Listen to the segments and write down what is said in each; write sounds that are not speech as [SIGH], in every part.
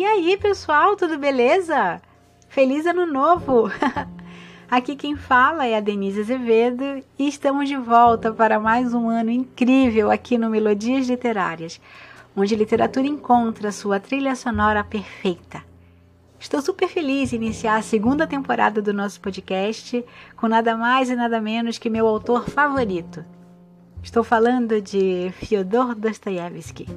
E aí, pessoal, tudo beleza? Feliz ano novo! [LAUGHS] Aqui quem fala é a Denise Azevedo e estamos de volta para mais um ano incrível aqui no Melodias Literárias, onde a literatura encontra sua trilha sonora perfeita. Estou super feliz em iniciar a segunda temporada do nosso podcast com nada mais e nada menos que meu autor favorito. Estou falando de Fyodor Dostoiévski.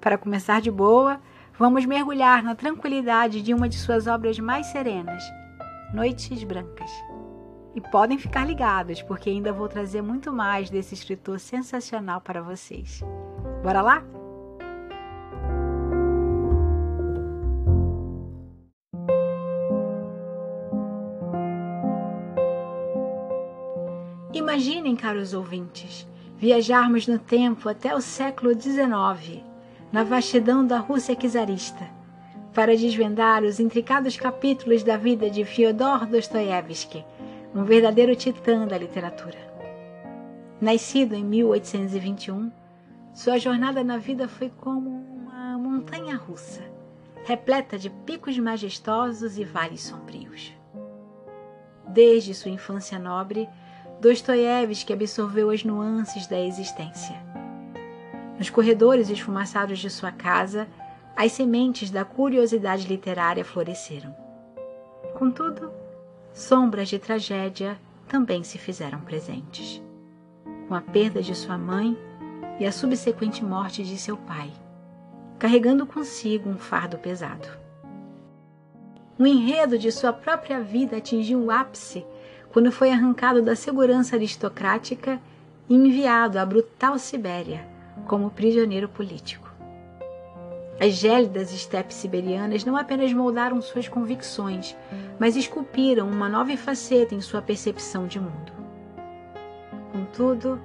Para começar de boa, vamos mergulhar na tranquilidade de uma de suas obras mais serenas, Noites Brancas. E podem ficar ligados, porque ainda vou trazer muito mais desse escritor sensacional para vocês. Bora lá? Imaginem, caros ouvintes, viajarmos no tempo até o século XIX, na vastidão da Rússia czarista para desvendar os intricados capítulos da vida de Fyodor Dostoiévski, um verdadeiro titã da literatura. Nascido em 1821, sua jornada na vida foi como uma montanha russa, repleta de picos majestosos e vales sombrios. Desde sua infância nobre, Dostoiévski absorveu as nuances da existência. Nos corredores esfumaçados de sua casa, as sementes da curiosidade literária floresceram. Contudo, sombras de tragédia também se fizeram presentes. Com a perda de sua mãe e a subsequente morte de seu pai, carregando consigo um fardo pesado. O enredo de sua própria vida atingiu o ápice quando foi arrancado da segurança aristocrática e enviado à brutal Sibéria como prisioneiro político. As gélidas estepes siberianas não apenas moldaram suas convicções, mas esculpiram uma nova faceta em sua percepção de mundo. Contudo,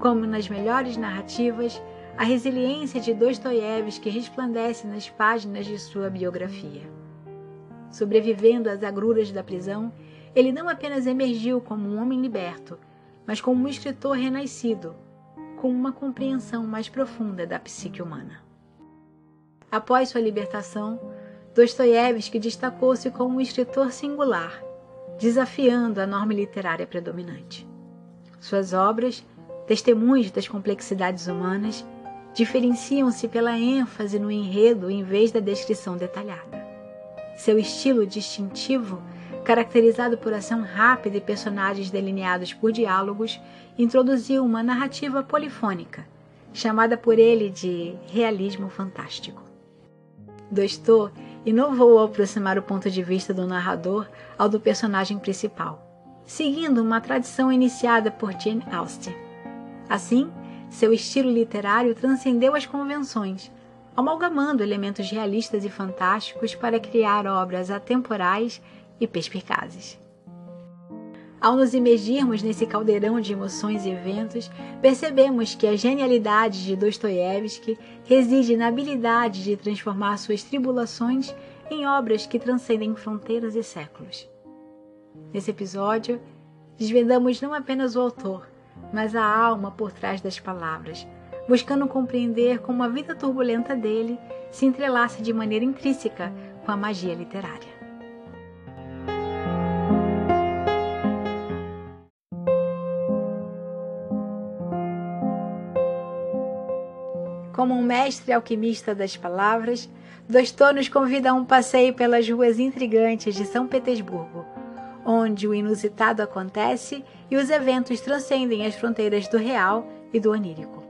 como nas melhores narrativas, a resiliência de Dostoiévski resplandece nas páginas de sua biografia. Sobrevivendo às agruras da prisão, ele não apenas emergiu como um homem liberto, mas como um escritor renascido, com uma compreensão mais profunda da psique humana. Após sua libertação, Dostoiévski destacou-se como um escritor singular, desafiando a norma literária predominante. Suas obras, testemunhos das complexidades humanas, diferenciam-se pela ênfase no enredo em vez da descrição detalhada. Seu estilo distintivo, caracterizado por ação rápida e personagens delineados por diálogos, introduziu uma narrativa polifônica, chamada por ele de realismo fantástico. Dostô inovou ao aproximar o ponto de vista do narrador ao do personagem principal, seguindo uma tradição iniciada por Jane Austen. Assim, seu estilo literário transcendeu as convenções, amalgamando elementos realistas e fantásticos para criar obras atemporais e perspicazes. Ao nos imergirmos nesse caldeirão de emoções e eventos, percebemos que a genialidade de Dostoiévski reside na habilidade de transformar suas tribulações em obras que transcendem fronteiras e séculos. Nesse episódio, desvendamos não apenas o autor, mas a alma por trás das palavras, buscando compreender como a vida turbulenta dele se entrelaça de maneira intrínseca com a magia literária. Como um mestre alquimista das palavras, Dostô nos convida a um passeio pelas ruas intrigantes de São Petersburgo, onde o inusitado acontece e os eventos transcendem as fronteiras do real e do onírico.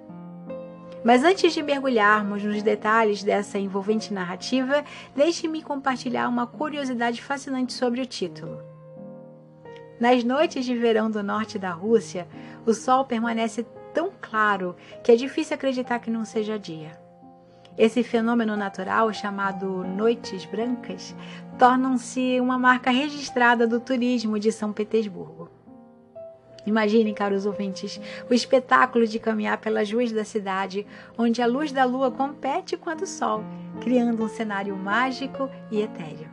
Mas antes de mergulharmos nos detalhes dessa envolvente narrativa, deixe-me compartilhar uma curiosidade fascinante sobre o título. Nas noites de verão do norte da Rússia, o sol permanece tão claro que é difícil acreditar que não seja dia. Esse fenômeno natural, chamado Noites Brancas, tornam-se uma marca registrada do turismo de São Petersburgo. Imaginem, caros ouvintes, o espetáculo de caminhar pelas ruas da cidade, onde a luz da lua compete com a do sol, criando um cenário mágico e etéreo.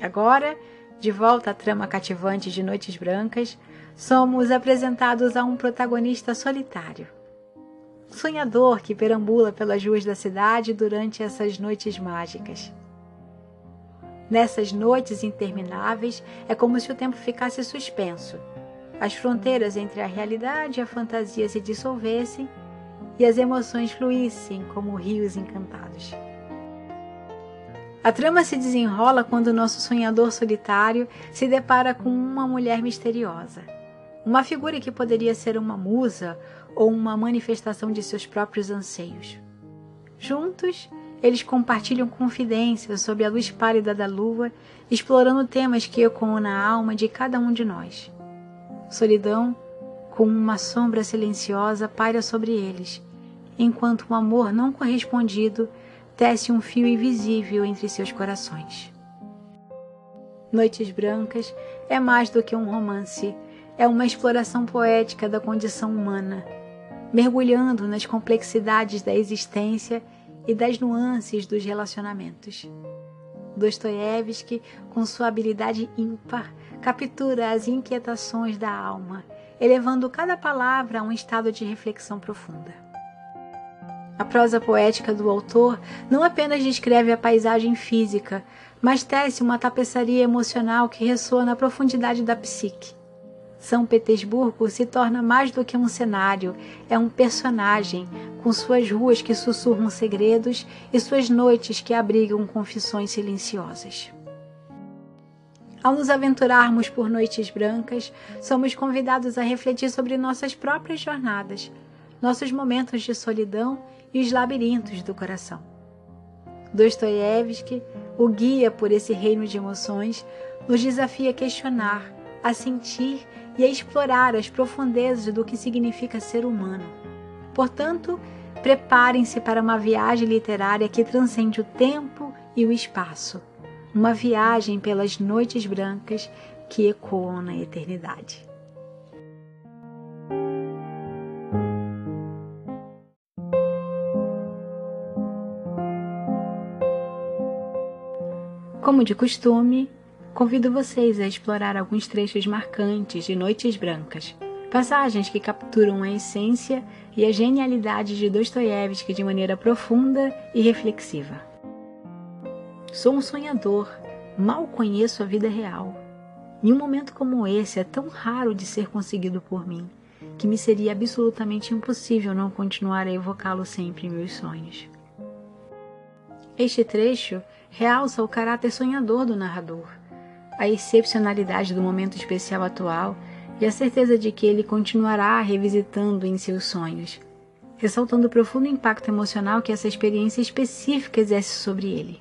Agora, de volta à trama cativante de Noites Brancas, somos apresentados a um protagonista solitário. sonhador que perambula pelas ruas da cidade durante essas noites mágicas. Nessas noites intermináveis, é como se o tempo ficasse suspenso. As fronteiras entre a realidade e a fantasia se dissolvessem e as emoções fluíssem como rios encantados. A trama se desenrola quando nosso sonhador solitário se depara com uma mulher misteriosa. Uma figura que poderia ser uma musa ou uma manifestação de seus próprios anseios. Juntos, eles compartilham confidências sob a luz pálida da lua, explorando temas que ecoam na alma de cada um de nós. Solidão, com uma sombra silenciosa, paira sobre eles, enquanto o amor não correspondido tece um fio invisível entre seus corações. Noites Brancas é mais do que um romance, é uma exploração poética da condição humana, mergulhando nas complexidades da existência e das nuances dos relacionamentos. Dostoiévski, com sua habilidade ímpar, captura as inquietações da alma, elevando cada palavra a um estado de reflexão profunda. A prosa poética do autor não apenas descreve a paisagem física, mas tece uma tapeçaria emocional que ressoa na profundidade da psique. São Petersburgo se torna mais do que um cenário, é um personagem, com suas ruas que sussurram segredos e suas noites que abrigam confissões silenciosas. Ao nos aventurarmos por noites brancas, somos convidados a refletir sobre nossas próprias jornadas, nossos momentos de solidão e os labirintos do coração. Dostoiévski, o guia por esse reino de emoções, nos desafia a questionar, a sentir e a explorar as profundezas do que significa ser humano. Portanto, preparem-se para uma viagem literária que transcende o tempo e o espaço, uma viagem pelas noites brancas que ecoam na eternidade. Como de costume, convido vocês a explorar alguns trechos marcantes de Noites Brancas, passagens que capturam a essência e a genialidade de Dostoiévski de maneira profunda e reflexiva. Sou um sonhador, mal conheço a vida real. Em um momento como esse é tão raro de ser conseguido por mim, que me seria absolutamente impossível não continuar a evocá-lo sempre em meus sonhos. Este trecho realça o caráter sonhador do narrador, a excepcionalidade do momento especial atual e a certeza de que ele continuará revisitando em seus sonhos, ressaltando o profundo impacto emocional que essa experiência específica exerce sobre ele.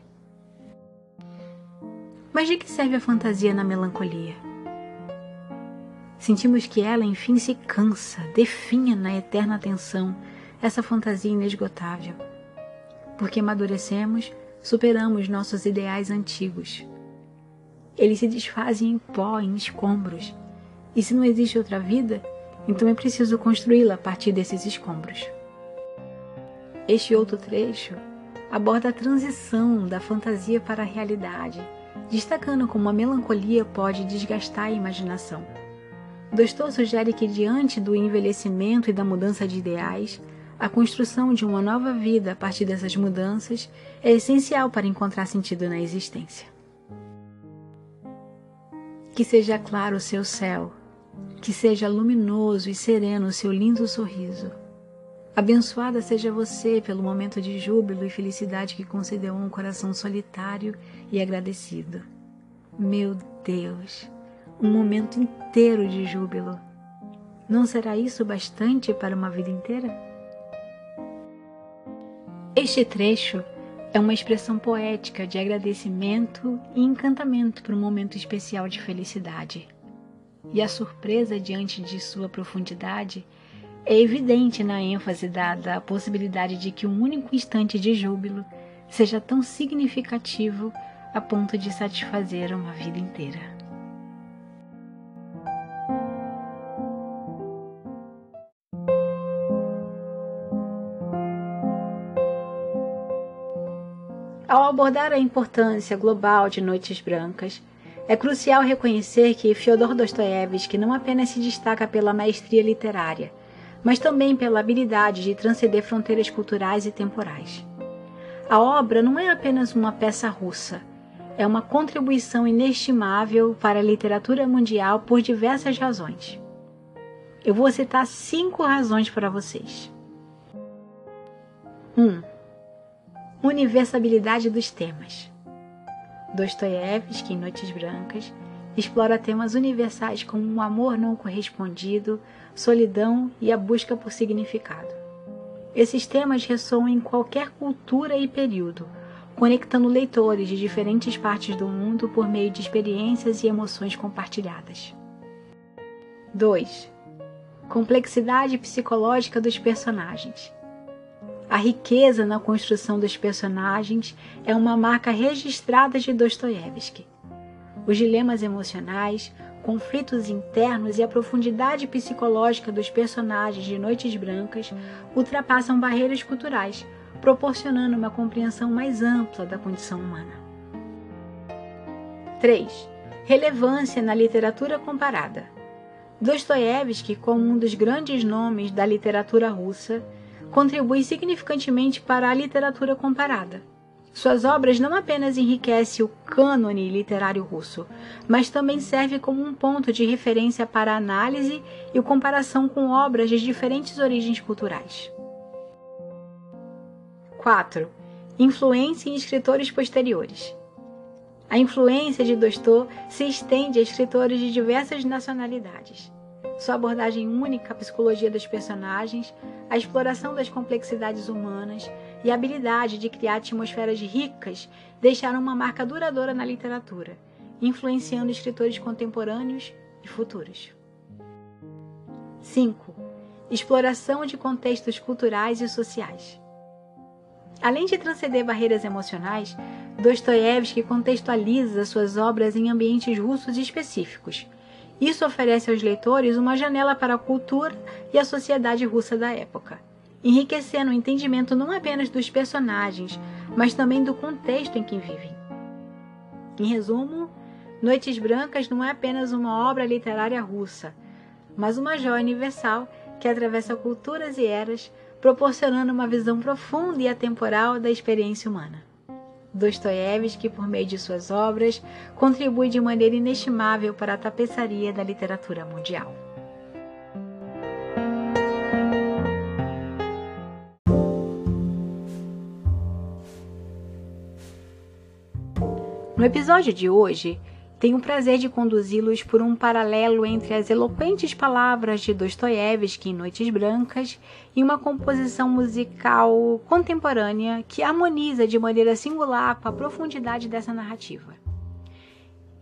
Mas de que serve a fantasia na melancolia? Sentimos que ela, enfim, se cansa, definha na eterna tensão essa fantasia inesgotável. Porque amadurecemos, superamos nossos ideais antigos eles se desfazem em pó, em escombros. E se não existe outra vida, então é preciso construí-la a partir desses escombros. Este outro trecho aborda a transição da fantasia para a realidade, destacando como a melancolia pode desgastar a imaginação. Dostor sugere que, diante do envelhecimento e da mudança de ideais, a construção de uma nova vida a partir dessas mudanças é essencial para encontrar sentido na existência. Que seja claro o seu céu, que seja luminoso e sereno o seu lindo sorriso. Abençoada seja você pelo momento de júbilo e felicidade que concedeu a um coração solitário e agradecido. Meu Deus, um momento inteiro de júbilo. Não será isso bastante para uma vida inteira? Este trecho é uma expressão poética de agradecimento e encantamento por um momento especial de felicidade. E a surpresa diante de sua profundidade é evidente na ênfase dada à possibilidade de que um único instante de júbilo seja tão significativo a ponto de satisfazer uma vida inteira. Abordar a importância global de Noites Brancas, é crucial reconhecer que Fyodor Dostoiévski não apenas se destaca pela maestria literária, mas também pela habilidade de transcender fronteiras culturais e temporais. A obra não é apenas uma peça russa, é uma contribuição inestimável para a literatura mundial por diversas razões. Eu vou citar cinco razões para vocês. 1. Um, universabilidade dos temas. Dostoiévski, em Noites Brancas, explora temas universais como o um amor não correspondido, solidão e a busca por significado. Esses temas ressoam em qualquer cultura e período, conectando leitores de diferentes partes do mundo por meio de experiências e emoções compartilhadas. 2. Complexidade psicológica dos personagens. A riqueza na construção dos personagens é uma marca registrada de Dostoiévski. Os dilemas emocionais, conflitos internos e a profundidade psicológica dos personagens de Noites Brancas ultrapassam barreiras culturais, proporcionando uma compreensão mais ampla da condição humana. 3. Relevância na literatura comparada. Dostoiévski, como um dos grandes nomes da literatura russa, contribui significantemente para a literatura comparada. Suas obras não apenas enriquecem o cânone literário russo, mas também serve como um ponto de referência para análise e comparação com obras de diferentes origens culturais. 4. Influência em escritores posteriores. A influência de Dostô se estende a escritores de diversas nacionalidades. Sua abordagem única à psicologia dos personagens, a exploração das complexidades humanas e a habilidade de criar atmosferas ricas deixaram uma marca duradoura na literatura, influenciando escritores contemporâneos e futuros. 5. Exploração de contextos culturais e sociais. Além de transcender barreiras emocionais, Dostoiévski contextualiza suas obras em ambientes russos específicos. Isso oferece aos leitores uma janela para a cultura e a sociedade russa da época enriquecendo o entendimento não apenas dos personagens, mas também do contexto em que vivem. Em resumo, Noites Brancas não é apenas uma obra literária russa, mas uma joia universal que atravessa culturas e eras, proporcionando uma visão profunda e atemporal da experiência humana. Dostoiévski, por meio de suas obras, contribui de maneira inestimável para a tapeçaria da literatura mundial. No episódio de hoje, tenho o prazer de conduzi-los por um paralelo entre as eloquentes palavras de Dostoiévski em Noites Brancas e uma composição musical contemporânea que harmoniza de maneira singular com a profundidade dessa narrativa.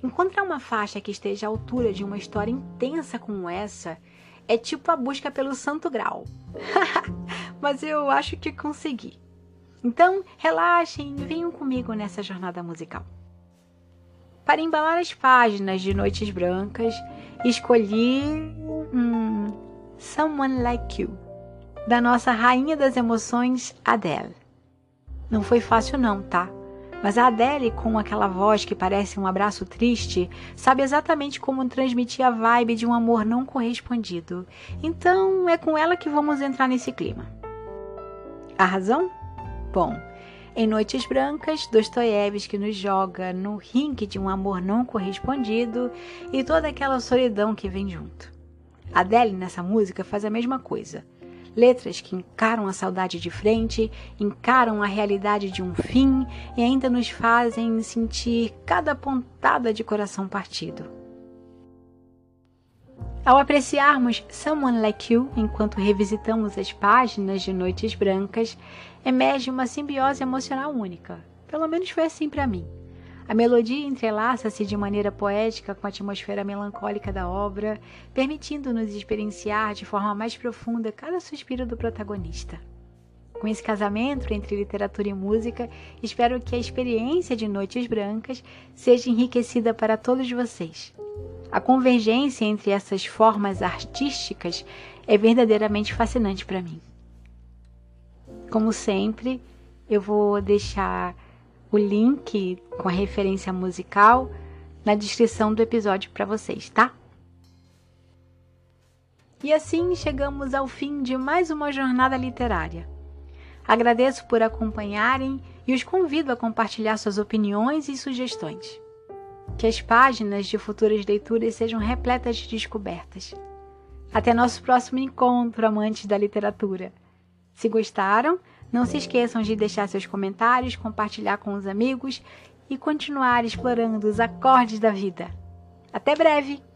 Encontrar uma faixa que esteja à altura de uma história intensa como essa é tipo a busca pelo santo grau. [LAUGHS] Mas eu acho que consegui. Então, relaxem e venham comigo nessa jornada musical. Para embalar as páginas de Noites Brancas, escolhi hum, Someone Like You, da nossa rainha das emoções, Adele. Não foi fácil não, tá? Mas a Adele, com aquela voz que parece um abraço triste, sabe exatamente como transmitir a vibe de um amor não correspondido. Então é com ela que vamos entrar nesse clima. A razão? Bom, em Noites Brancas, Dostoiévski nos joga no ringue de um amor não correspondido e toda aquela solidão que vem junto. Adele nessa música faz a mesma coisa. Letras que encaram a saudade de frente, encaram a realidade de um fim e ainda nos fazem sentir cada pontada de coração partido. Ao apreciarmos Someone Like You enquanto revisitamos as páginas de Noites Brancas, emerge uma simbiose emocional única. Pelo menos foi assim para mim. A melodia entrelaça-se de maneira poética com a atmosfera melancólica da obra, permitindo-nos experienciar de forma mais profunda cada suspiro do protagonista. Com esse casamento entre literatura e música, espero que a experiência de Noites Brancas seja enriquecida para todos vocês. A convergência entre essas formas artísticas é verdadeiramente fascinante para mim. Como sempre, eu vou deixar o link com a referência musical na descrição do episódio para vocês, tá? E assim chegamos ao fim de mais uma jornada literária. Agradeço por acompanharem e os convido a compartilhar suas opiniões e sugestões. Que as páginas de futuras leituras sejam repletas de descobertas. Até nosso próximo encontro, amantes da literatura. Se gostaram, não se esqueçam de deixar seus comentários, compartilhar com os amigos e continuar explorando os acordes da vida. Até breve!